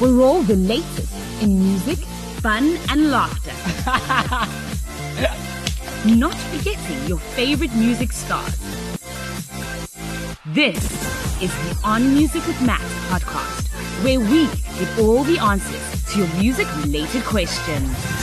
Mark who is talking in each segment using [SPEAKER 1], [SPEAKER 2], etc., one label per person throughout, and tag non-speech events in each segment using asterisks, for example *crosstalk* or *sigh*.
[SPEAKER 1] we're all the latest in music, fun, and laughter. *laughs* Not forgetting your favorite music stars. This is the On Music with Matt podcast, where we get all the answers to your music related questions.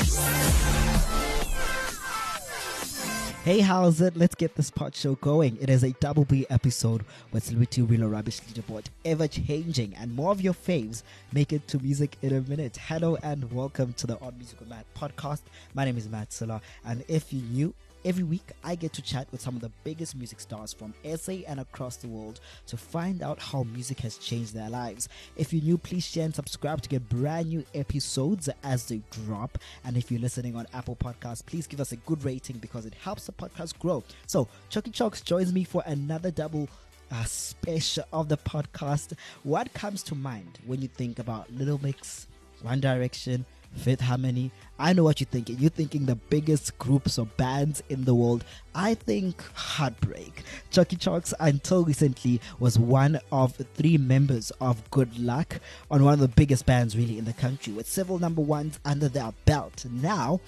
[SPEAKER 2] Hey, how's it? Let's get this pod show going. It is a double B episode with Celebrity Real Rubbish Leaderboard, ever changing, and more of your faves make it to music in a minute. Hello and welcome to the Odd Musical Matt podcast. My name is Matt Silla, and if you're new, Every week, I get to chat with some of the biggest music stars from SA and across the world to find out how music has changed their lives. If you're new, please share and subscribe to get brand new episodes as they drop. And if you're listening on Apple Podcasts, please give us a good rating because it helps the podcast grow. So, Chucky Chokes joins me for another double uh, special of the podcast. What comes to mind when you think about Little Mix, One Direction, Fifth Harmony. I know what you're thinking. You're thinking the biggest groups or bands in the world. I think Heartbreak. Chucky Chalks, until recently, was one of three members of Good Luck on one of the biggest bands really in the country, with several number ones under their belt. Now,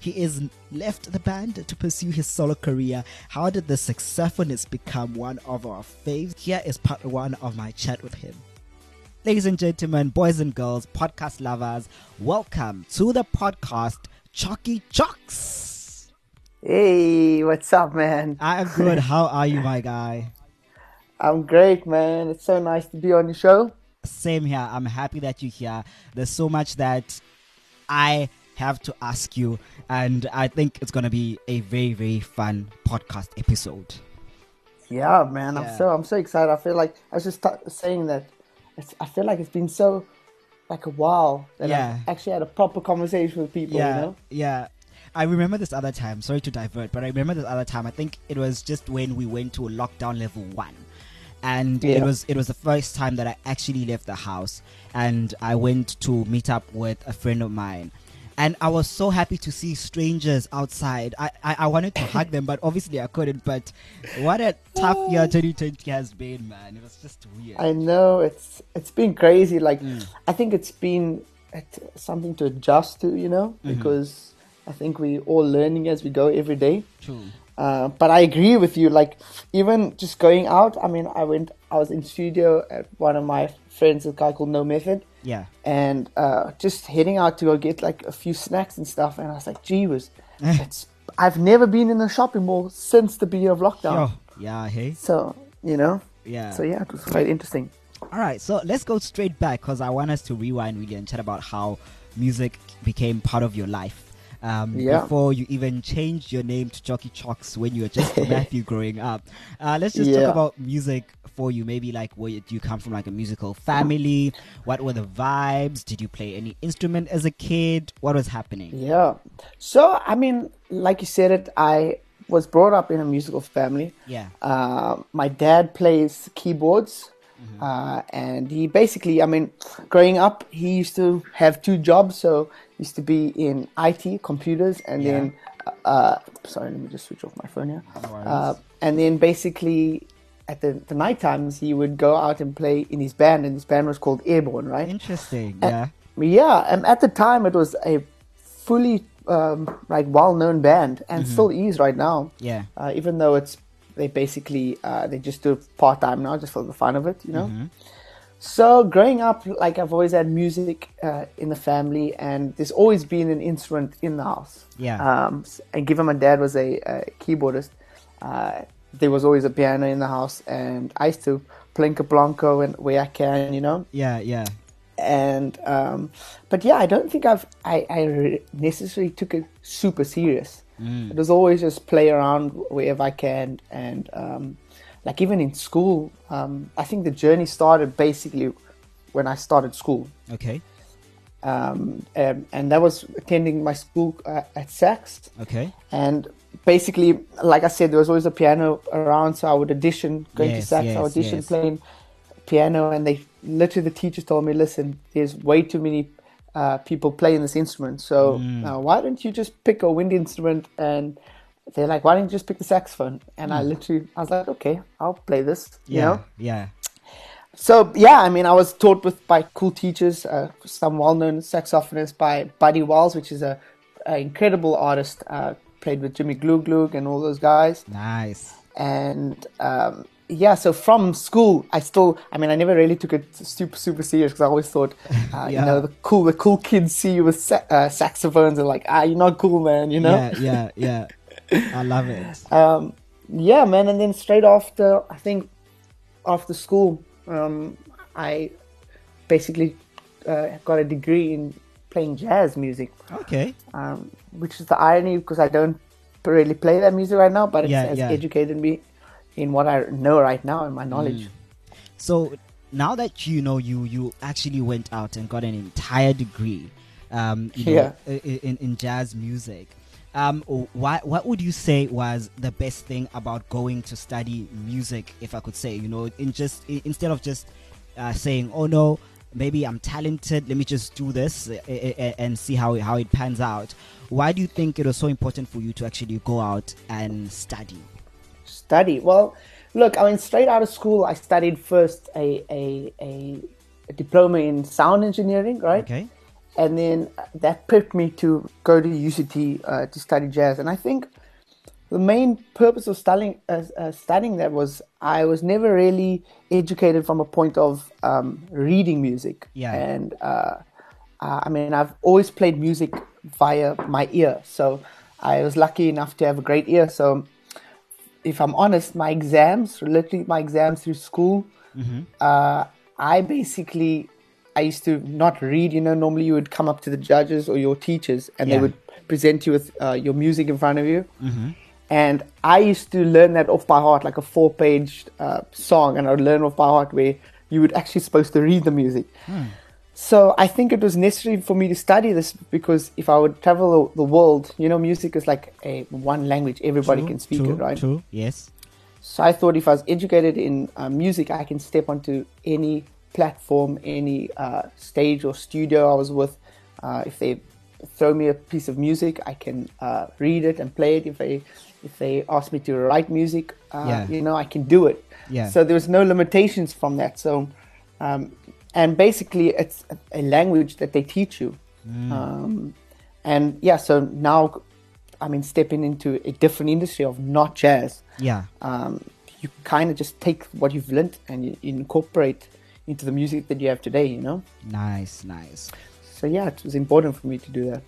[SPEAKER 2] he is left the band to pursue his solo career. How did the saxophonist become one of our faves? Here is part one of my chat with him. Ladies and gentlemen, boys and girls, podcast lovers, welcome to the podcast Chalky Chocks.
[SPEAKER 3] Hey, what's up, man?
[SPEAKER 2] I'm good. *laughs* How are you, my guy?
[SPEAKER 3] I'm great, man. It's so nice to be on the show.
[SPEAKER 2] Same here. I'm happy that you're here. There's so much that I have to ask you, and I think it's going to be a very, very fun podcast episode.
[SPEAKER 3] Yeah, man.
[SPEAKER 2] Yeah.
[SPEAKER 3] I'm so I'm so excited. I feel like I was just t- saying that it's, I feel like it's been so like a while that
[SPEAKER 2] Yeah.
[SPEAKER 3] I've actually had a proper conversation with people.
[SPEAKER 2] yeah,
[SPEAKER 3] You know?
[SPEAKER 2] yeah. I remember this other time. Sorry to divert, but I remember this other time. I think it was just when we went to lockdown level one, and it was it was the first time that I actually left the house, and I went to meet up with a friend of mine. And I was so happy to see strangers outside. I, I, I wanted to hug them, but obviously I couldn't. But what a tough year 2020 has been, man. It was just weird.
[SPEAKER 3] I know it's it's been crazy. Like
[SPEAKER 2] Mm.
[SPEAKER 3] I think it's been something to adjust to. You know,
[SPEAKER 2] Mm-hmm.
[SPEAKER 3] because I think we're all learning as we go every day.
[SPEAKER 2] True.
[SPEAKER 3] Uh, but I agree with you. Like even just going out. I mean, I went. I was in studio at one of my friends, a guy called No Method,
[SPEAKER 2] Yeah.
[SPEAKER 3] and uh, just heading out to go get like a few snacks and stuff. And I was like, "Gee whiz, *laughs* it's." I've never been in a shopping mall since the beginning of lockdown.
[SPEAKER 2] Yo, yeah, hey.
[SPEAKER 3] So you know.
[SPEAKER 2] Yeah.
[SPEAKER 3] So yeah, it was quite interesting.
[SPEAKER 2] All right, so let's go straight back because I want us to rewind really and chat about how music became part of your life. Um,
[SPEAKER 3] Yeah.
[SPEAKER 2] Before you even changed your name to Jockey Chalks when you were just *laughs* Matthew growing up. Uh, let's just
[SPEAKER 3] Yeah.
[SPEAKER 2] talk about music for you. Maybe like, where you, do you come from like a musical family? What were the vibes? Did you play any instrument as a kid? What was happening?
[SPEAKER 3] Yeah. So I mean, like you said it, I was brought up in a musical family.
[SPEAKER 2] Yeah.
[SPEAKER 3] Uh, my dad plays keyboards,
[SPEAKER 2] Mm-hmm.
[SPEAKER 3] uh, and he basically, I mean, growing up, he used to have two jobs. So used to be in IT, computers, and
[SPEAKER 2] Yeah.
[SPEAKER 3] then, uh, sorry, let me just switch off my phone here.
[SPEAKER 2] No.
[SPEAKER 3] Uh, and then basically, at the, the night times, he would go out and play in his band, and his band was called Airborne, right?
[SPEAKER 2] Interesting.
[SPEAKER 3] Uh,
[SPEAKER 2] Yeah.
[SPEAKER 3] Yeah, and at the time it was a fully um, like well-known band, and
[SPEAKER 2] Mm-hmm.
[SPEAKER 3] still is right now.
[SPEAKER 2] Yeah.
[SPEAKER 3] Uh, even though it's they basically uh, they just do it part time now, just for the fun of it, you know.
[SPEAKER 2] Mm-hmm.
[SPEAKER 3] So growing up, like I've always had music uh, in the family, and there's always been an instrument in the house.
[SPEAKER 2] Yeah.
[SPEAKER 3] Um, and given my dad was a, a keyboardist, uh, there was always a piano in the house, and I used to plinka blanco and where I can, you know
[SPEAKER 2] Yeah. Yeah.
[SPEAKER 3] and um, but yeah, I don't think I've I, I necessarily took it super serious.
[SPEAKER 2] Mm.
[SPEAKER 3] It was always just play around wherever I can, and um, like even in school, um, I think the journey started basically when I started school,
[SPEAKER 2] Okay.
[SPEAKER 3] um, and, and that was attending my school uh, at SACS,
[SPEAKER 2] Okay.
[SPEAKER 3] and basically, like I said, there was always a piano around, so I would audition going to
[SPEAKER 2] Yes,
[SPEAKER 3] SACS, I
[SPEAKER 2] yes,
[SPEAKER 3] audition
[SPEAKER 2] yes.
[SPEAKER 3] playing piano, and they literally the teachers told me, listen, there's way too many uh, people playing this instrument, so
[SPEAKER 2] Mm.
[SPEAKER 3] uh, why don't you just pick a wind instrument? And they're like, why don't you just pick the saxophone? And I literally, I was like, okay, I'll play this, you
[SPEAKER 2] Mm. Yeah.
[SPEAKER 3] know.
[SPEAKER 2] Yeah.
[SPEAKER 3] so yeah, I mean, I was taught with by cool teachers, uh, some well-known saxophonists by Buddy Wells, which is a, a incredible artist. Uh, played with Jimmy Dludlu and all those guys.
[SPEAKER 2] Nice.
[SPEAKER 3] And um, yeah, so from school, I still, I mean, I never really took it super, super serious because I always thought, *laughs* uh,
[SPEAKER 2] Yeah.
[SPEAKER 3] you know, the cool, the cool kids see you with sa- uh, saxophones and like, ah, you're not cool, man, you know?
[SPEAKER 2] Yeah, yeah, yeah. I love it.
[SPEAKER 3] um, yeah, man. And then straight after, I think after school, um, I basically uh, got a degree in playing jazz music,
[SPEAKER 2] Okay.
[SPEAKER 3] um, which is the irony because I don't really play that music right now, but it
[SPEAKER 2] Yeah,
[SPEAKER 3] has
[SPEAKER 2] yeah.
[SPEAKER 3] educated me in what I know right now in my knowledge.
[SPEAKER 2] Mm. So now that you know you you actually went out and got an entire degree, um, you know,
[SPEAKER 3] Yeah.
[SPEAKER 2] in in jazz music. Um, what what would you say was the best thing about going to study music? If I could say, you know, in just i- instead of just uh, saying, "Oh no, maybe I'm talented. Let me just do this uh, uh, and see how how it pans out." Why do you think it was so important for you to actually go out and study?
[SPEAKER 3] study? Well, look, I mean, straight out of school, I studied first a, a, a diploma in sound engineering, right?
[SPEAKER 2] Okay.
[SPEAKER 3] And then that prepped me to go to UCT uh, to study jazz. And I think the main purpose of studying uh, uh, studying that was I was never really educated from a point of um, reading music.
[SPEAKER 2] Yeah.
[SPEAKER 3] And uh, uh, I mean, I've always played music via my ear, so I was lucky enough to have a great ear. So, if I'm honest, my exams, literally my exams through school, uh, I basically I used to not read. You know, normally you would come up to the judges or your teachers, and
[SPEAKER 2] Yeah.
[SPEAKER 3] they would present you with uh, your music in front of you. And I used to learn that off by heart, like a four-page uh, song, and I would learn off by heart where you would actually supposed to read the music. So I think it was necessary for me to study this because if I would travel the, the world, you know, music is like a one language; everybody
[SPEAKER 2] True,
[SPEAKER 3] can speak
[SPEAKER 2] true,
[SPEAKER 3] it, right?
[SPEAKER 2] True. Yes.
[SPEAKER 3] So I thought if I was educated in uh, music, I can step onto any platform, any uh, stage or studio I was with. Uh, if they throw me a piece of music, I can uh, read it and play it. If they if they ask me to write music, uh,
[SPEAKER 2] Yeah.
[SPEAKER 3] you know, I can do it.
[SPEAKER 2] Yeah.
[SPEAKER 3] So there was no limitations from that. So, um, and basically, it's a- a language that they teach you.
[SPEAKER 2] Mm.
[SPEAKER 3] Um, and yeah, so now, I mean, stepping into a different industry of not jazz
[SPEAKER 2] Yeah.
[SPEAKER 3] um, you kind of just take what you've learned and you incorporate into the music that you have today, you know?
[SPEAKER 2] Nice, nice.
[SPEAKER 3] So yeah, it was important for me to do that.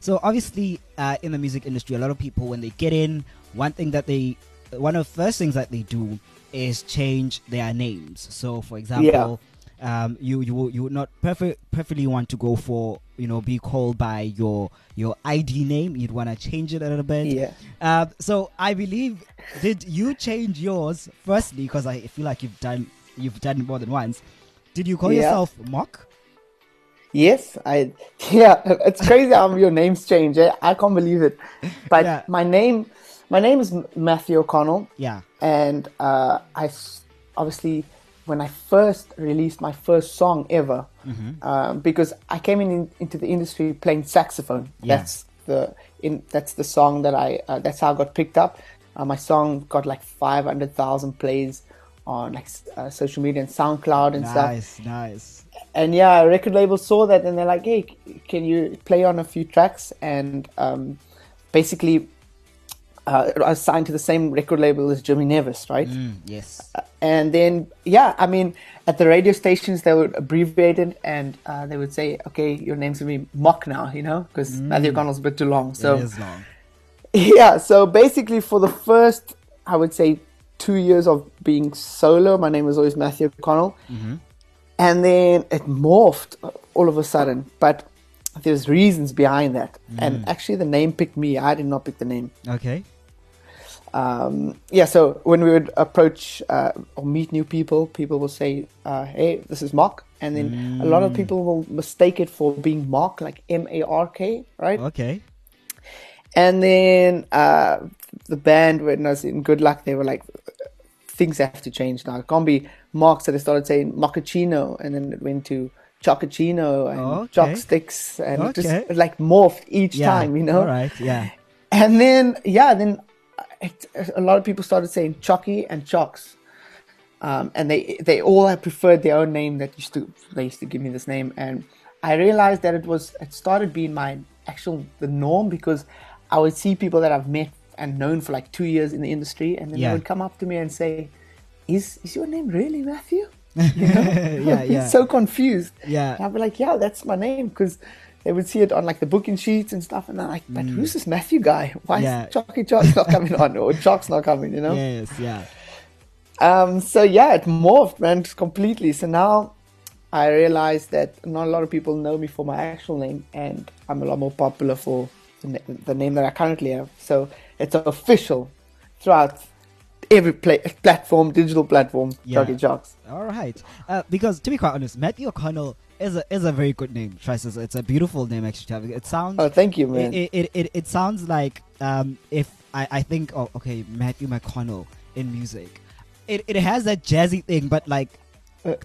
[SPEAKER 2] So obviously, uh, in the music industry, a lot of people when they get in, one thing that they, one of the first things that they do is change their names. So, for example, um, you you you would not perfect perfectly want to go for you know be called by your your ID name. You'd want to change it a little bit.
[SPEAKER 3] Yeah.
[SPEAKER 2] Uh, so I believe did you change yours firstly because I feel like you've done you've done it more than once. Did you call
[SPEAKER 3] Yeah.
[SPEAKER 2] yourself Mock?
[SPEAKER 3] Yes, I, *laughs* yeah, it's crazy how your names change. eh? I can't believe it. But
[SPEAKER 2] Yeah.
[SPEAKER 3] my name, my name is Matthew O'Connell.
[SPEAKER 2] Yeah.
[SPEAKER 3] and uh, I obviously when I first released my first song ever, um, because I came in, into the industry playing saxophone.
[SPEAKER 2] Yeah.
[SPEAKER 3] That's the in that's the song that I uh, that's how I got picked up. Uh, my song got like five hundred thousand plays on like uh, social media and SoundCloud and stuff
[SPEAKER 2] Nice, nice.
[SPEAKER 3] and yeah, a record label saw that and they're like, "Hey, can you play on a few tracks?" And um, basically, uh, I was signed to the same record label as Jimmy Nevis, right?
[SPEAKER 2] Mm, yes.
[SPEAKER 3] And then, yeah, I mean, at the radio stations they would abbreviate it and uh, they would say, "Okay, your name's gonna be Mock now," you know, because Matthew Connell's a bit too long. So
[SPEAKER 2] it is long. *laughs*
[SPEAKER 3] yeah, so basically for the first, I would say, two years of being solo, my name was always Matthew Connell. And then it morphed all of a sudden. But there's reasons behind that. And actually, the name picked me. I did not pick the name.
[SPEAKER 2] Okay.
[SPEAKER 3] Um, yeah, so when we would approach uh, or meet new people, people will say, uh, hey, this is Mark. And then a lot of people will mistake it for being Mark, like M A R K, right?
[SPEAKER 2] Okay.
[SPEAKER 3] And then uh, the band, when I was in Good Luck, they were like, things have to change now. It can't be Mark, so they started saying Mochaccino, and then it went to Chocochino and
[SPEAKER 2] Okay.
[SPEAKER 3] Jock Sticks, and it
[SPEAKER 2] Okay.
[SPEAKER 3] just like morphed each
[SPEAKER 2] Yeah.
[SPEAKER 3] time, you know.
[SPEAKER 2] All right. Yeah.
[SPEAKER 3] And then, yeah, then it, a lot of people started saying Chucky and Chocks. um, and they they all preferred their own name that used to they used to give me this name, and I realized that it was it started being my actual the norm because I would see people that I've met and known for like two years in the industry, and then
[SPEAKER 2] Yeah.
[SPEAKER 3] they would come up to me and say, "Is is your name really Matthew?" *laughs*
[SPEAKER 2] yeah, yeah, *laughs*
[SPEAKER 3] so confused.
[SPEAKER 2] yeah.
[SPEAKER 3] And I'd be like, yeah, that's my name because they would see it on like the booking sheets and stuff, and they're like, but who's this Matthew guy? Why
[SPEAKER 2] Mm. Yeah.
[SPEAKER 3] is Jockey Jock's not coming on or Jock's not coming? You know.
[SPEAKER 2] Yes, yeah.
[SPEAKER 3] Um. So yeah, it morphed, man, completely. So now I realized that not a lot of people know me for my actual name, and I'm a lot more popular for the, the name that I currently have. So it's official throughout every pla- platform, digital platform,
[SPEAKER 2] Yeah.
[SPEAKER 3] Jockey Jocks.
[SPEAKER 2] All right. Uh, because to be quite honest, Matthew O'Connell is a is a very good name. Us, it's a beautiful name actually. It sounds
[SPEAKER 3] Oh, thank you, man.
[SPEAKER 2] it, it, it, it sounds like um if I, I think oh okay Matthew McConnell in music, it, it has that jazzy thing, but like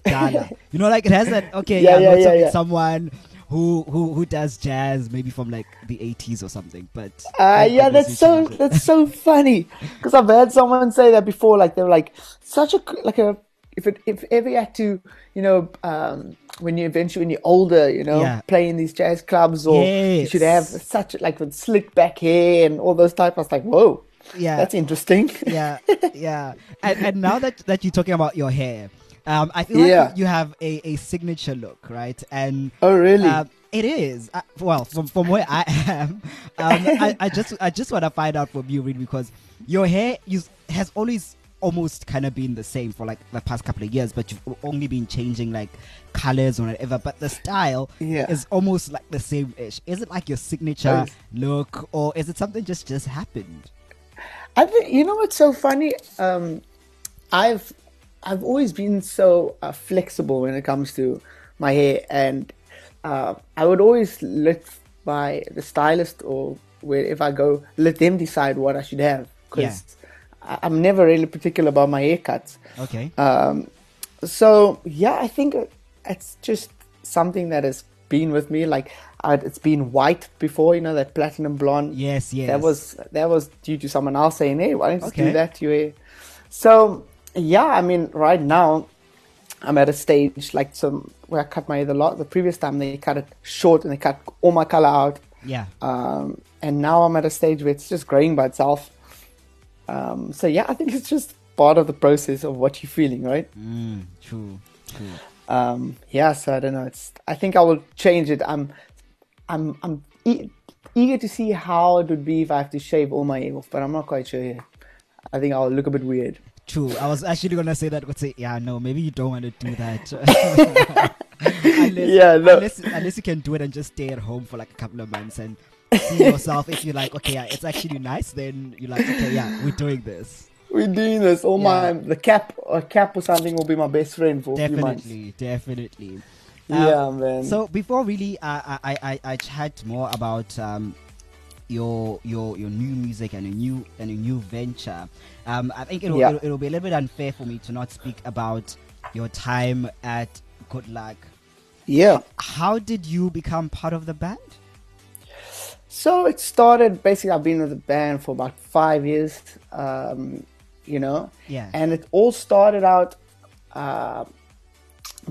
[SPEAKER 2] Ghana. *laughs* you know, like it has that okay
[SPEAKER 3] Yeah,
[SPEAKER 2] yeah,
[SPEAKER 3] yeah, yeah, yeah.
[SPEAKER 2] someone who who who does jazz maybe from like the 80s or something. But
[SPEAKER 3] Uh, yeah, that's so that's *laughs* so funny because I've heard someone say that before. Like they're like such a like a if it if ever you had to you know um, when you eventually when you're older you know
[SPEAKER 2] Yeah.
[SPEAKER 3] play in these jazz clubs or you should have
[SPEAKER 2] Yes.
[SPEAKER 3] such like with slick back hair and all those type. I was like, whoa,
[SPEAKER 2] yeah
[SPEAKER 3] that's interesting.
[SPEAKER 2] yeah, yeah. *laughs* And, and now that that you're talking about your hair, um, I feel like
[SPEAKER 3] Yeah.
[SPEAKER 2] you, you have a, a signature look, right? And
[SPEAKER 3] oh really?
[SPEAKER 2] um, it is uh, well from from where I am. *laughs* Um, I, I just I just want to find out from you, really, because your hair has always almost kind of been the same for like the past couple of years, but you've only been changing like colors or whatever. But the style
[SPEAKER 3] Yeah.
[SPEAKER 2] is almost like the same ish. Is it like your signature
[SPEAKER 3] Nice.
[SPEAKER 2] look, or is it something just just happened?
[SPEAKER 3] I think you know what's so funny. Um, I've I've always been so uh, flexible when it comes to my hair, and uh, I would always let my the stylist or if I go let them decide what I should have because I'm never really particular about my haircuts.
[SPEAKER 2] Okay.
[SPEAKER 3] Um, so yeah, I think it's just something that has been with me. Like i it's been white before, you know, that platinum blonde.
[SPEAKER 2] yes. Yes.
[SPEAKER 3] That was that was due to someone else saying, "Hey, why don't you
[SPEAKER 2] Okay.
[SPEAKER 3] do that to your hair?" So yeah, I mean, right now I'm at a stage like some where I cut my hair a lot. The previous time they cut it short and they cut all my color out,
[SPEAKER 2] yeah.
[SPEAKER 3] um, and now I'm at a stage where it's just growing by itself. Um, so yeah, I think it's just part of the process of what you're feeling, right?
[SPEAKER 2] Mm, true. True.
[SPEAKER 3] um yeah so i don't know it's i think i will change it i'm i'm i'm e- eager to see how it would be if i have to shave all my hair off but i'm not quite sure yet i think i'll look a bit weird
[SPEAKER 2] True. I was actually gonna say that. Would say, yeah, no, maybe you don't want to do that. *laughs* unless,
[SPEAKER 3] Yeah, no.
[SPEAKER 2] unless unless you can do it and just stay at home for like a couple of months and see yourself. if you're like, okay, yeah, it's actually nice, then you're like, okay, yeah, we're doing this.
[SPEAKER 3] we're doing this all my the cap a cap or something will be my best friend for a few months
[SPEAKER 2] Definitely, definitely.
[SPEAKER 3] yeah man
[SPEAKER 2] So before really, uh, I I I I chat more about um your your your new music and a new and a new venture. Um, I think it'll,
[SPEAKER 3] Yeah.
[SPEAKER 2] it'll it'll be a little bit unfair for me to not speak about your time at Good Luck.
[SPEAKER 3] yeah
[SPEAKER 2] How did you become part of the band?
[SPEAKER 3] So it started basically. I've been with the band for about five years, um, you know,
[SPEAKER 2] Yeah.
[SPEAKER 3] and it all started out. Uh,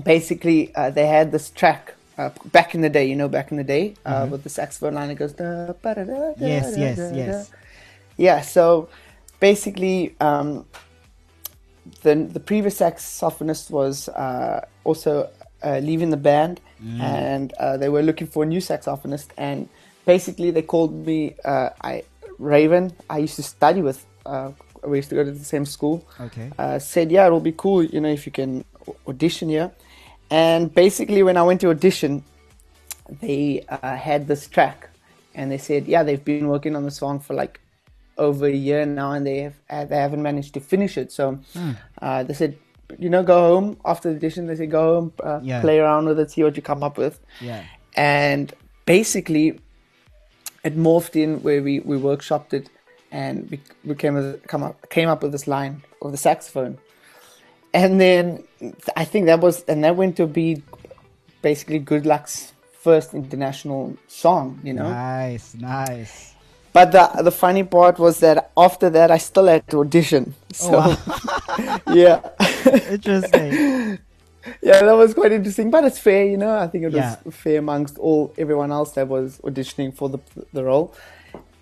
[SPEAKER 3] basically, uh, they had this track uh, back in the day, you know, back in the day uh, with the saxophone line. It goes. Da, ba, da, da,
[SPEAKER 2] Mm-hmm. Yes, yes, yes.
[SPEAKER 3] Yeah. So basically, um, the the previous saxophonist was uh, also uh, leaving the band,
[SPEAKER 2] Mm.
[SPEAKER 3] and uh, they were looking for a new saxophonist. And basically, they called me. Uh, I Raven. I used to study with. Uh, we used to go to the same school.
[SPEAKER 2] Okay.
[SPEAKER 3] Uh, said, yeah, it'll be cool, you know, if you can audition here. And basically, when I went to audition, they uh, had this track, and they said, yeah, they've been working on the song for like over a year now, and they have uh, they haven't managed to finish it. So uh, they said, you know, go home after the audition. They said, go home, uh,
[SPEAKER 2] Yeah.
[SPEAKER 3] play around with it, see what you come up with.
[SPEAKER 2] Yeah.
[SPEAKER 3] And basically, it morphed in where we, we workshopped it, and we, we came with, come up came up with this line of the saxophone, and then I think that was and that went to be basically Good Luck's first international song, you know.
[SPEAKER 2] Nice, nice.
[SPEAKER 3] But the the funny part was that after that I still had to audition. So
[SPEAKER 2] Oh, *laughs*
[SPEAKER 3] yeah. *laughs*
[SPEAKER 2] Interesting.
[SPEAKER 3] yeah, that was quite interesting, but it's fair, you know. I think it was
[SPEAKER 2] Yeah.
[SPEAKER 3] fair amongst all everyone else that was auditioning for the the role.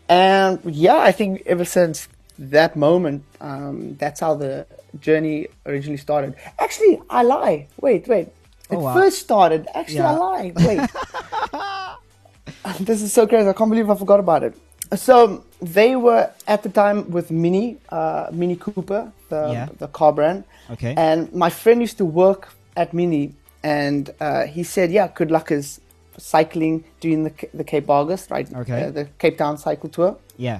[SPEAKER 3] And yeah, I think ever since that moment, um, that's how the journey originally started. Actually, I lie. Wait, wait. It
[SPEAKER 2] Oh, wow.
[SPEAKER 3] first started. Actually, I lie. Wait. *laughs* *laughs* this is so crazy. I can't believe I forgot about it. So they were at the time with Mini, uh, Mini Cooper, the
[SPEAKER 2] Yeah.
[SPEAKER 3] the car brand.
[SPEAKER 2] Okay.
[SPEAKER 3] And my friend used to work at Mini, and uh, he said, "Yeah, good luck is cycling doing the the Cape Argus, right?
[SPEAKER 2] Okay.
[SPEAKER 3] Uh, the Cape Town cycle tour."
[SPEAKER 2] yeah.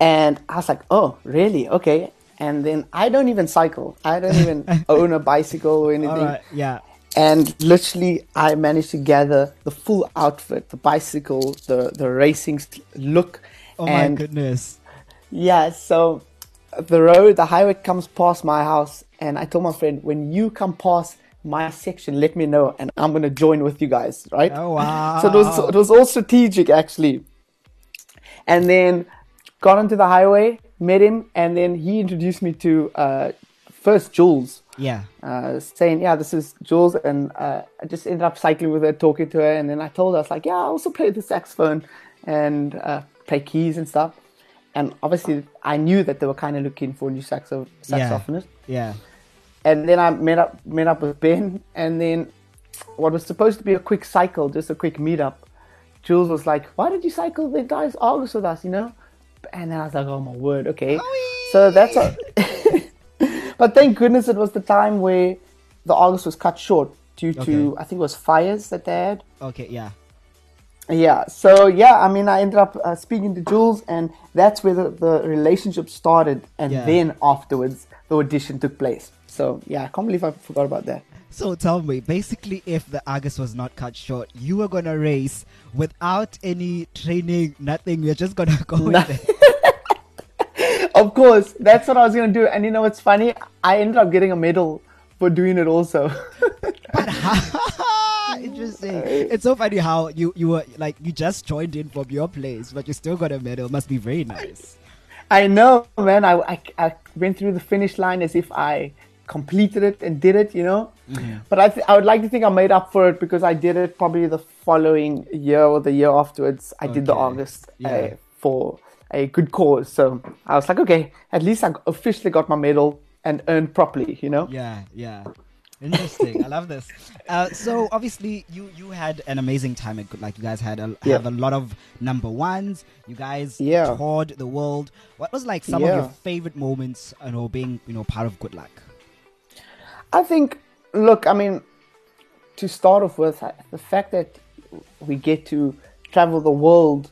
[SPEAKER 3] And I was like, "Oh, really? Okay." And then I don't even cycle. I don't even *laughs* own a bicycle or anything.
[SPEAKER 2] All right. Yeah.
[SPEAKER 3] And literally, I managed to gather the full outfit: the bicycle, the the racing look,
[SPEAKER 2] Oh my goodness.
[SPEAKER 3] yeah, so the road, the highway comes past my house, and I told my friend, when you come past my section, let me know, and I'm gonna join with you guys, right?
[SPEAKER 2] Oh wow.
[SPEAKER 3] So it was it was all strategic actually. And then got onto the highway, met him, and then he introduced me to uh, first Jules,
[SPEAKER 2] yeah.
[SPEAKER 3] uh, saying, "Yeah, this is Jules," and uh, I just ended up cycling with her, talking to her, and then I told her, I was like, "Yeah, I also play the saxophone and uh, play keys and stuff." And obviously, I knew that they were kind of looking for a new saxo-
[SPEAKER 2] Yeah.
[SPEAKER 3] saxophonist.
[SPEAKER 2] Yeah.
[SPEAKER 3] And then I met up met up with Ben, and then what was supposed to be a quick cycle, just a quick meetup, Jules was like, "Why did you cycle the guys Argus with us?" You know, and then I was like, "Oh my word, okay." So that's a. *laughs* but thank goodness it was the time where the Argus was cut short due to
[SPEAKER 2] Okay.
[SPEAKER 3] I think it was fires that they had.
[SPEAKER 2] Okay. Yeah.
[SPEAKER 3] Yeah. So yeah, I mean, I ended up uh, speaking to Jules, and that's where the, the relationship started, and
[SPEAKER 2] Yeah.
[SPEAKER 3] then afterwards the audition took place. So yeah, I can't believe I forgot about that.
[SPEAKER 2] So tell me, basically, if the Argus was not cut short, you were gonna race without any training, nothing. You're just gonna go
[SPEAKER 3] No-
[SPEAKER 2] there. *laughs*
[SPEAKER 3] Of course, that's what I was gonna do. And you know what's funny? I ended up getting a medal for doing it also. *laughs*
[SPEAKER 2] But Interesting. It's so funny how you you were like you just joined in from your place, but you still got a medal. Must be very nice.
[SPEAKER 3] I know, man. I, I, I went through the finish line as if I completed it and did it, you know. But I, th- I would like to think I made up for it because I did it probably the following year or the year afterwards. I did the
[SPEAKER 2] Okay.
[SPEAKER 3] Argus uh, for a good cause. So I was like, okay, at least I officially got my medal and earned properly, you know.
[SPEAKER 2] Yeah, yeah. Interesting. I love this. Uh, so obviously, you you had an amazing time. At, like you guys had a,
[SPEAKER 3] Yeah.
[SPEAKER 2] have a lot of number ones. You guys
[SPEAKER 3] Yeah.
[SPEAKER 2] toured the world. What was like some of your favorite moments? You know, being you know part of Good Luck.
[SPEAKER 3] I think, look, I mean, to start off with, the fact that we get to travel the world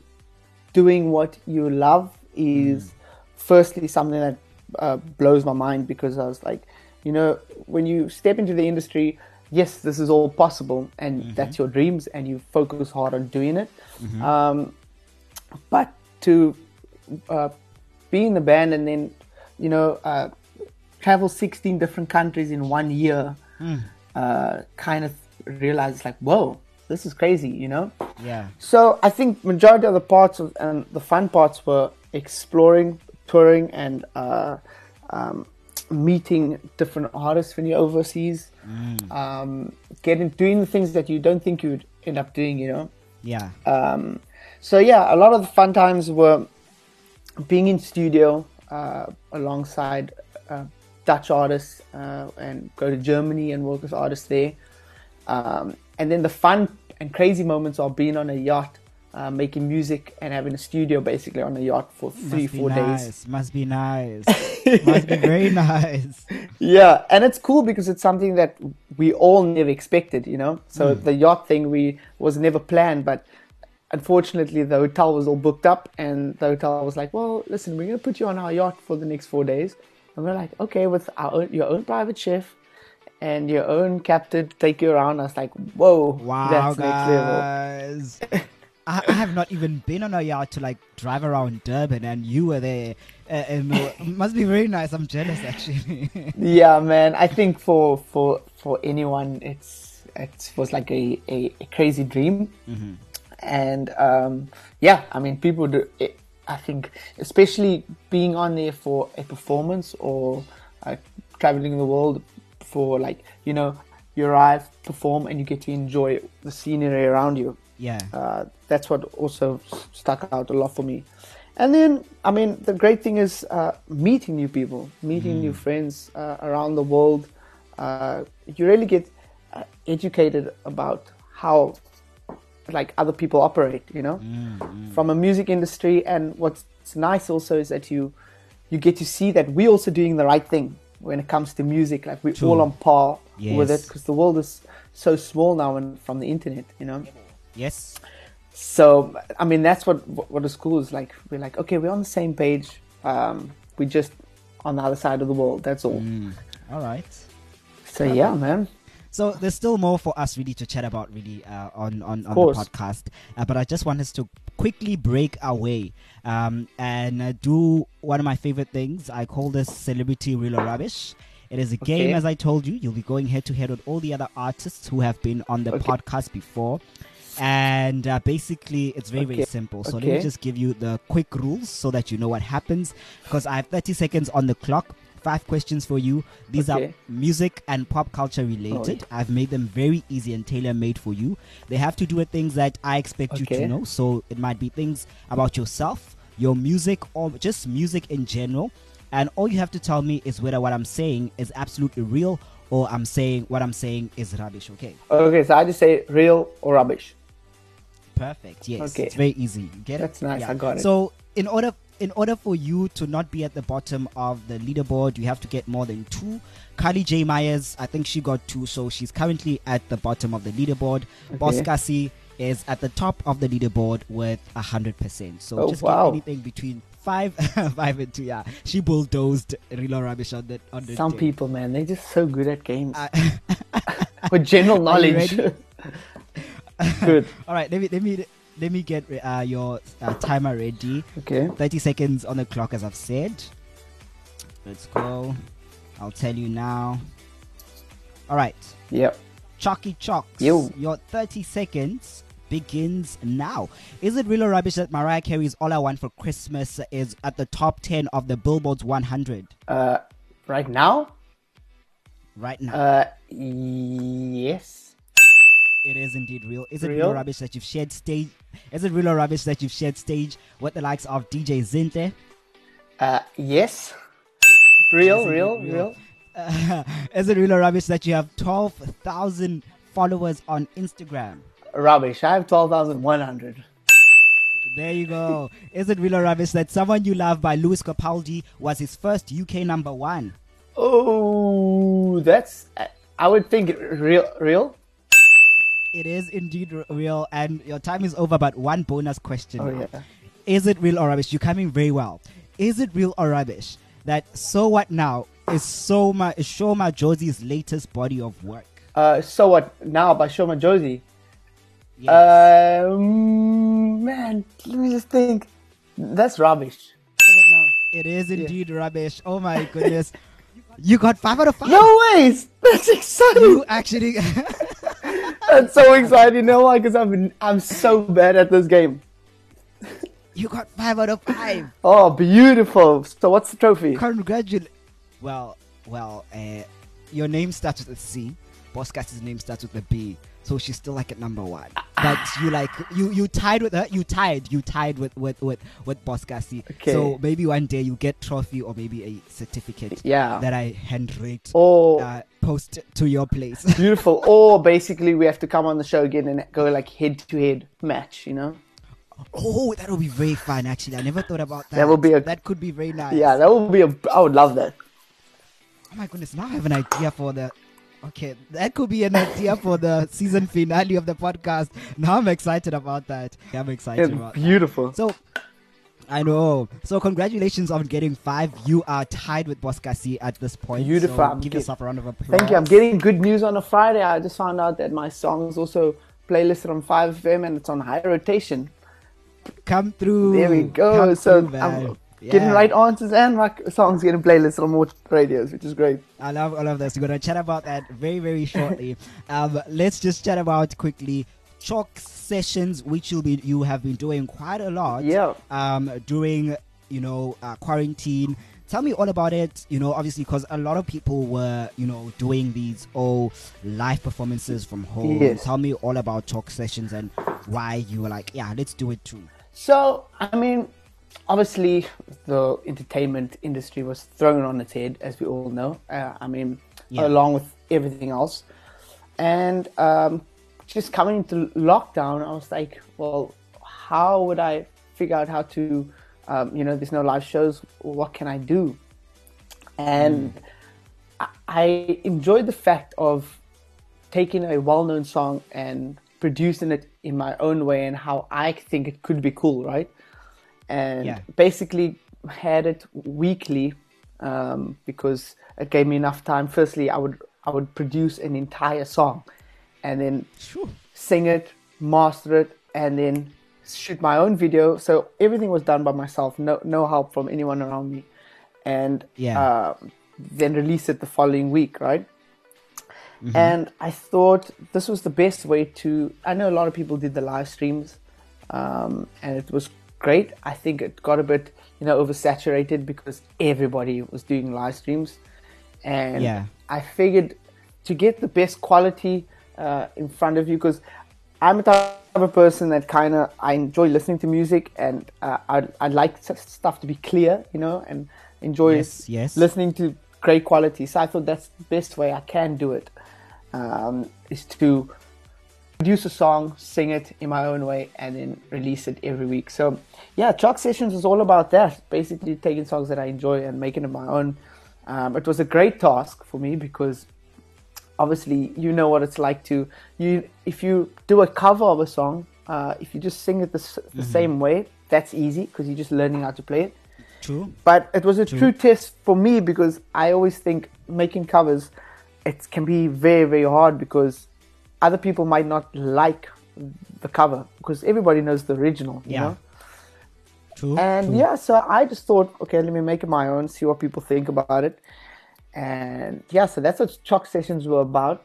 [SPEAKER 3] doing what you love is firstly something that uh, blows my mind because I was like, you know, when you step into the industry, yes, this is all possible and that's your dreams and you focus hard on doing it. Um, but to uh, be in the band and then, you know, uh, travel 16 different countries in one year, uh, kind of realize like, whoa, this is crazy, you know?
[SPEAKER 2] Yeah.
[SPEAKER 3] So I think majority of the parts of, and the fun parts were exploring, touring, and uh, um, meeting different artists when you're overseas. Um, getting doing the things that you don't think you'd end up doing, you know.
[SPEAKER 2] Yeah.
[SPEAKER 3] Um, so yeah, a lot of the fun times were being in studio uh, alongside uh, Dutch artists uh, and go to Germany and work with artists there. Um, and then the fun and crazy moments are being on a yacht, uh, making music and having a studio basically on a yacht for three, four
[SPEAKER 2] nice.
[SPEAKER 3] days.
[SPEAKER 2] Must be nice. *laughs* Must be very nice.
[SPEAKER 3] Yeah, and it's cool because it's something that we all never expected, you know. So the yacht thing we was never planned, but unfortunately the hotel was all booked up, and the hotel was like, "Well, listen, we're gonna put you on our yacht for the next four days," and we're like, "Okay, with our own, your own private chef and your own captain take you around." I was like, "Whoa,
[SPEAKER 2] Wow,
[SPEAKER 3] that's next level."
[SPEAKER 2] guys. I, I have not even been on a yacht to like drive around Durban, and you were there. Uh, and uh, *laughs* must be very nice. I'm jealous, actually. *laughs*
[SPEAKER 3] yeah man i think for for for anyone it's it was like a, a, a crazy dream and um yeah i mean people do it, i think especially being on there for a performance or uh, traveling the world for like you know you arrive, perform, and you get to enjoy the scenery around you.
[SPEAKER 2] Yeah.
[SPEAKER 3] Uh, that's what also stuck out a lot for me. And then, I mean, the great thing is uh, meeting new people, meeting new friends uh, around the world. Uh, you really get uh, educated about how, like, other people operate. You know, mm, mm. from a music industry. And what's nice also is that you you get to see that we're also doing the right thing when it comes to music. Like we're
[SPEAKER 2] True.
[SPEAKER 3] all on par with it because the world is so small now and from the internet. You know.
[SPEAKER 2] Yes.
[SPEAKER 3] So I mean that's what what the school is like. We're like, okay, we're on the same page. Um, we just on the other side of the world. That's all. Mm.
[SPEAKER 2] All right.
[SPEAKER 3] So yeah, man.
[SPEAKER 2] So there's still more for us really to chat about really uh, on on, on the podcast, uh, but I just want us to quickly break away um, and uh, do one of my favorite things. I call this celebrity real or rubbish. It is a game, as I told you. You'll be going head to head with all the other artists who have been on the
[SPEAKER 3] Okay.
[SPEAKER 2] podcast before, and uh, basically it's very very simple. So let me just give you the quick rules so that you know what happens. Because I have 30 seconds on the clock. Five questions for you. These are music and pop culture related.
[SPEAKER 3] Oh,
[SPEAKER 2] I've made them very easy and tailor made for you. They have to do with things that I expect you to know. So it might be things about yourself, your music, or just music in general. And all you have to tell me is whether what I'm saying is absolutely real or I'm saying what I'm saying is rubbish. Okay.
[SPEAKER 3] Okay, so I just say real or rubbish.
[SPEAKER 2] Perfect. Yes.
[SPEAKER 3] Okay.
[SPEAKER 2] It's very easy. You get it?
[SPEAKER 3] That's nice, I got it.
[SPEAKER 2] So in order in order for you to not be at the bottom of the leaderboard, you have to get more than two. Carly J. Myers, I think she got two, so she's currently at the bottom of the leaderboard. Boss Cassie is at the top of the leaderboard with a hundred percent. So
[SPEAKER 3] Oh,
[SPEAKER 2] just
[SPEAKER 3] wow.
[SPEAKER 2] get anything between five *laughs* five and two. Yeah. She bulldozed Real or Rubbish on the on the
[SPEAKER 3] Some
[SPEAKER 2] day.
[SPEAKER 3] people, man, they're just so good at games.
[SPEAKER 2] Uh, *laughs* I-
[SPEAKER 3] With general *laughs* knowledge. good.
[SPEAKER 2] All right, let me let me let me get uh, your uh, timer ready.
[SPEAKER 3] Okay.
[SPEAKER 2] 30 seconds on the clock, as I've said. Let's go. I'll tell you now. All right,
[SPEAKER 3] Yep.
[SPEAKER 2] Chalky Chalks.
[SPEAKER 3] Yo.
[SPEAKER 2] Your 30 seconds begins now. Is it real or rubbish that Mariah Carey's All I Want for Christmas is at the top 10 of the Billboard's 100
[SPEAKER 3] Uh, right now?
[SPEAKER 2] right now?
[SPEAKER 3] Uh, yes.
[SPEAKER 2] It is indeed real. Is it real?
[SPEAKER 3] Real?
[SPEAKER 2] rubbish that you've shared stage? Is it real or rubbish that you've shared stage with the likes of DJ Zinhle?
[SPEAKER 3] Uh, yes. Real, real,
[SPEAKER 2] real.
[SPEAKER 3] real.
[SPEAKER 2] Uh, *laughs* is it real or rubbish that you have 12,000 followers on Instagram?
[SPEAKER 3] Rubbish. I have 12,100.
[SPEAKER 2] There you go. Is it real or rubbish that Someone You Love by Lewis Capaldi was his first UK number one?
[SPEAKER 3] Oh, that's. I would think real, real.
[SPEAKER 2] It is indeed real, and your time is over, but one bonus question.
[SPEAKER 3] Oh yeah.
[SPEAKER 2] Is it real or rubbish? You're coming very well. Is it real or rubbish that So What Now is Soma, is Sho Madjozi's latest body of work?
[SPEAKER 3] Uh, so what now by Sho Madjozi?
[SPEAKER 2] Yes.
[SPEAKER 3] Um, man, let me just think. That's rubbish. So what now?
[SPEAKER 2] it is indeed rubbish. Oh my goodness. *laughs* you got five out of five.
[SPEAKER 3] No ways! That's exciting.
[SPEAKER 2] You actually. *laughs*
[SPEAKER 3] That's so exciting. You know why? Because I'm I'm so bad at this game.
[SPEAKER 2] you got five out of five.
[SPEAKER 3] Oh, beautiful. So what's the trophy?
[SPEAKER 2] Congratulations. Well, well, uh, your name starts with a C. Boss Cassie's name starts with a B. So she's still like at number one. But you like you you tied with her. You tied. You tied with with with with Boss Cassie.
[SPEAKER 3] Okay.
[SPEAKER 2] So maybe one day you get trophy or maybe a certificate.
[SPEAKER 3] Yeah.
[SPEAKER 2] That I handwrite.
[SPEAKER 3] Or
[SPEAKER 2] Uh, post to your place. *laughs*
[SPEAKER 3] beautiful. Or basically, we have to come on the show again and go like head to head match. You know?
[SPEAKER 2] oh, that would be very fun. Actually, I never thought about that.
[SPEAKER 3] That would be a-
[SPEAKER 2] That could be very nice.
[SPEAKER 3] Yeah, that would be a. I would love that.
[SPEAKER 2] Oh my goodness, now I have an idea for the. Okay, that could be an idea for the season finale of the podcast. Now I'm excited about that. I'm excited
[SPEAKER 3] It's
[SPEAKER 2] about that.
[SPEAKER 3] beautiful.
[SPEAKER 2] So, I know. So, congratulations on getting five. You are tied with Boss Cassie at this point.
[SPEAKER 3] Beautiful.
[SPEAKER 2] So give yourself a round of applause.
[SPEAKER 3] Thank you. I'm getting good news on a Friday. I just found out that my song is also playlisted on 5FM and it's on high rotation.
[SPEAKER 2] Come through.
[SPEAKER 3] There we go.
[SPEAKER 2] Come
[SPEAKER 3] so
[SPEAKER 2] through,
[SPEAKER 3] I'm getting right answers and my song's getting playlists on more radios, which is great.
[SPEAKER 2] I love all of this. We're gonna chat about that very, very shortly. *laughs* um, let's just chat about quickly chalk sessions, which you'll be you have been doing quite a lot.
[SPEAKER 3] Yeah.
[SPEAKER 2] Um, during you know uh, quarantine tell me all about it. You know, obviously, because a lot of people were, you know, doing these all live performances from home.
[SPEAKER 3] Yes.
[SPEAKER 2] Tell me all about talk sessions and why you were like, yeah, let's do it too.
[SPEAKER 3] So, I mean, obviously, the entertainment industry was thrown on its head, as we all know. Uh, I mean,
[SPEAKER 2] Yeah.
[SPEAKER 3] along with everything else. And um, just coming into lockdown, I was like, well, how would I figure out how to, um, you know, there's no live shows. What can I do? And I, I enjoyed the fact of taking a well-known song and producing it in my own way and how I think it could be cool, right? And
[SPEAKER 2] Yeah.
[SPEAKER 3] basically had it weekly um, because it gave me enough time. Firstly, I would I would produce an entire song, and then
[SPEAKER 2] Sure.
[SPEAKER 3] sing it, master it, and then shoot my own video. So everything was done by myself, no no help from anyone around me, and
[SPEAKER 2] Yeah.
[SPEAKER 3] uh, then release it the following week, right? And I thought this was the best way to. I know a lot of people did the live streams, um, and it was great. I think it got a bit, you know, oversaturated because everybody was doing live streams, and
[SPEAKER 2] Yeah.
[SPEAKER 3] I figured to get the best quality uh, in front of you because I'm a type of person that kind of I enjoy listening to music and uh, I I like stuff to be clear, you know, and enjoy
[SPEAKER 2] Yes, yes.
[SPEAKER 3] listening to great quality. So I thought that's the best way I can do it um, is to produce a song, sing it in my own way, and then release it every week. So, yeah, Chalk Sessions is all about that. Basically, taking songs that I enjoy and making it my own. Um, it was a great task for me because obviously you know what it's like to you if you do a cover of a song uh, if you just sing it the, the same way that's easy because you're just learning how to play it
[SPEAKER 2] True.
[SPEAKER 3] but it was a true test for me because I always think making covers it can be very very hard because other people might not like the cover because everybody knows the original you
[SPEAKER 2] Yeah.
[SPEAKER 3] know
[SPEAKER 2] True.
[SPEAKER 3] and
[SPEAKER 2] true.
[SPEAKER 3] yeah so I just thought okay let me make it my own see what people think about it and yeah so that's what chalk sessions were about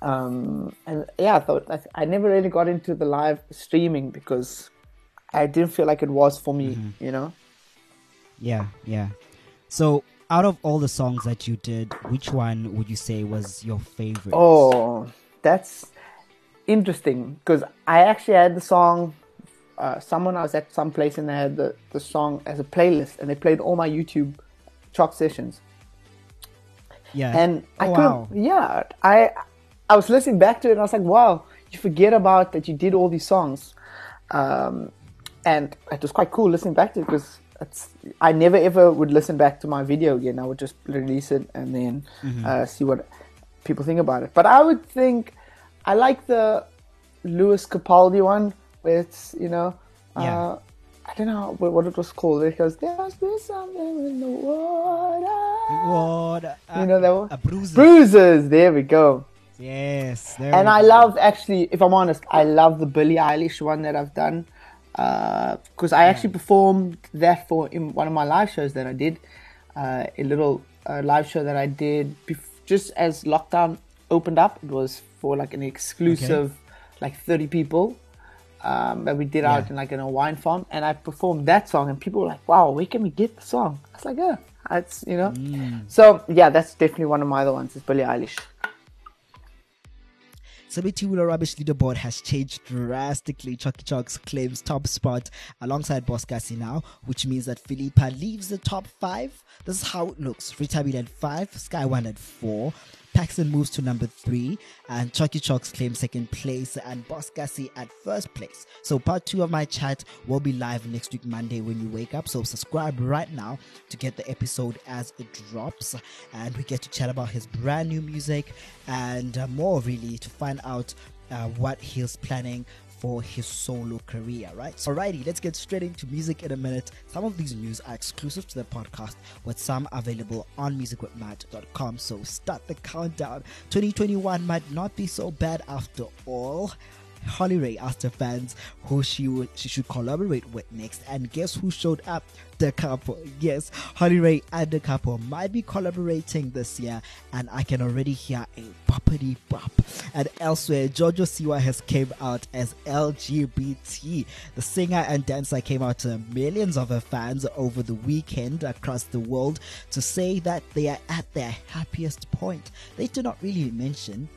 [SPEAKER 3] um, and yeah I thought I, I never really got into the live streaming because I didn't feel like it was for me
[SPEAKER 2] Mm-hmm.
[SPEAKER 3] you know
[SPEAKER 2] Yeah, yeah. So, out of all the songs that you did, which one would you say was your favorite?
[SPEAKER 3] Oh, that's interesting because I actually had the song. Uh, someone I was at some place and they had the, the song as a playlist and they played all my YouTube chalk sessions.
[SPEAKER 2] yeah.
[SPEAKER 3] And I
[SPEAKER 2] Oh, wow.
[SPEAKER 3] yeah, I I was listening back to it and I was like, wow, you forget about that you did all these songs, um, and it was quite cool listening back to it because it's I never ever would listen back to my video again. I would just release it and then
[SPEAKER 2] Mm-hmm.
[SPEAKER 3] uh, see what people think about it. But I would think I like the Lewis Capaldi one where it's you know.
[SPEAKER 2] Yeah.
[SPEAKER 3] Uh, I don't know what, what it was called. because goes, "There must be something in the water."
[SPEAKER 2] What?
[SPEAKER 3] You know that one?
[SPEAKER 2] A bruiser.
[SPEAKER 3] Bruises. There we go.
[SPEAKER 2] Yes. There
[SPEAKER 3] And I
[SPEAKER 2] go.
[SPEAKER 3] love actually, if I'm honest, I love the Billie Eilish one that I've done because I actually performed that for in one of my live shows that I did, uh, a little uh, live show that I did bef- just as lockdown opened up. It was for like an exclusive, like 30 people. Um, that we did out in like in a wine farm, and I performed that song, and people were like, "Wow, where can we get the song?" I was like, "Yeah, it's you know." So yeah, that's definitely one of my other ones. Is Billie Eilish.
[SPEAKER 2] Celebrity Real Rubbish leaderboard has changed drastically. Chucky Chucks claims top spot alongside Boss Cassie now, which means that Philippa leaves the top five. This is how it looks. Ritabil at five, Sky One at four, Paxton moves to number three, and Chucky Chucks claims second place, and Boss Cassie at first place. So part two of my chat will be live next week Monday when you wake up. So subscribe right now to get the episode as it drops, and we get to chat about his brand new music and uh, more really to find out uh, what he's planning for his solo career, right? Alrighty, let's get straight into music in a minute. Some of these news are exclusive to the podcast, with some available on musicwithmatt.com. So, start the countdown. 2021 might not be so bad after all. Holly-Rae asked her fans who she would she should collaborate with next, and guess who showed up? The couple. Yes, Holly-Rae and the couple might be collaborating this year, and I can already hear a boppity bop. And elsewhere, Jojo Siwa has came out as LGBT. The singer and dancer came out to millions of her fans over the weekend across the world to say that they are at their happiest point. They do not really mention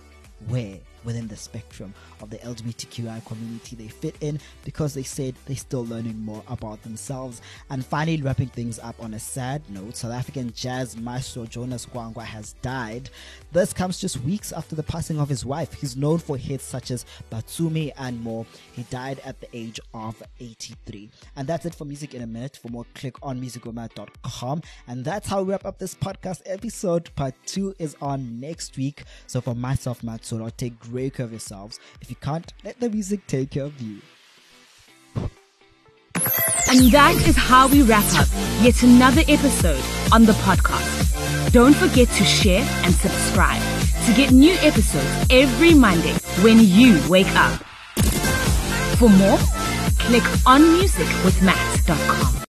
[SPEAKER 2] where within the spectrum of the LGBTQI community they fit in because they said they're still learning more about themselves. And finally, wrapping things up on a sad note, South African jazz maestro Jonas Gwangwa has died. This comes just weeks after the passing of his wife. He's known for hits such as Batumi and more. He died at the age of 83. And that's it for Music in a Minute. For more, click on musicwithmatt.com. And that's how we wrap up this podcast episode. Part two is on next week. So for myself, Matt Solo, take care of yourselves. If you can't, let the music take care of you.
[SPEAKER 1] And that is how we wrap up yet another episode on the podcast. Don't forget to share and subscribe to get new episodes every Monday when you wake up. For more, click on musicwithmatt.com.